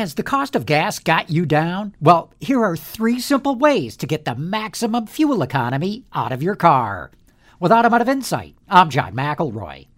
Has the cost of gas got you down? Well, here are three simple ways to get the maximum fuel economy out of your car. With Automotive Insight, I'm John McElroy.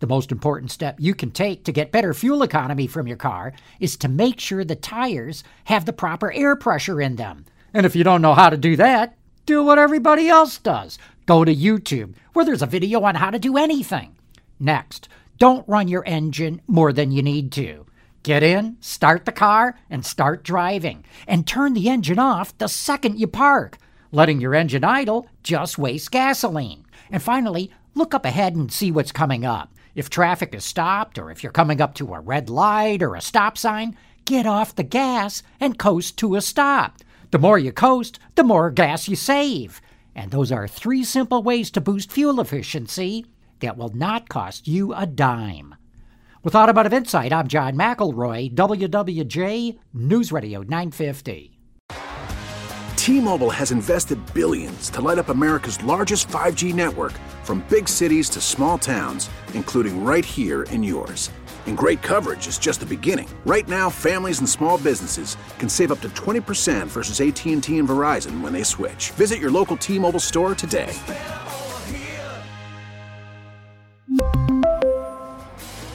The most important step you can take to get better fuel economy from your car is to make sure the tires have the proper air pressure in them. And if you don't know how to do that, do what everybody else does. Go to YouTube, where there's a video on how to do anything. Next, don't run your engine more than you need to. Get in, start the car, and start driving. And turn the engine off the second you park. Letting your engine idle just wastes gasoline. And finally, look up ahead and see what's coming up. If traffic is stopped, or if you're coming up to a red light or a stop sign, get off the gas and coast to a stop. The more you coast, the more gas you save. And those are three simple ways to boost fuel efficiency that will not cost you a dime. With Automotive Insight, I'm John McElroy, WWJ News Radio 950. T-Mobile has invested billions to light up America's largest 5G network from big cities to small towns, including right here in yours. And great coverage is just the beginning. Right now, families and small businesses can save up to 20% versus AT&T and Verizon when they switch. Visit your local T-Mobile store today.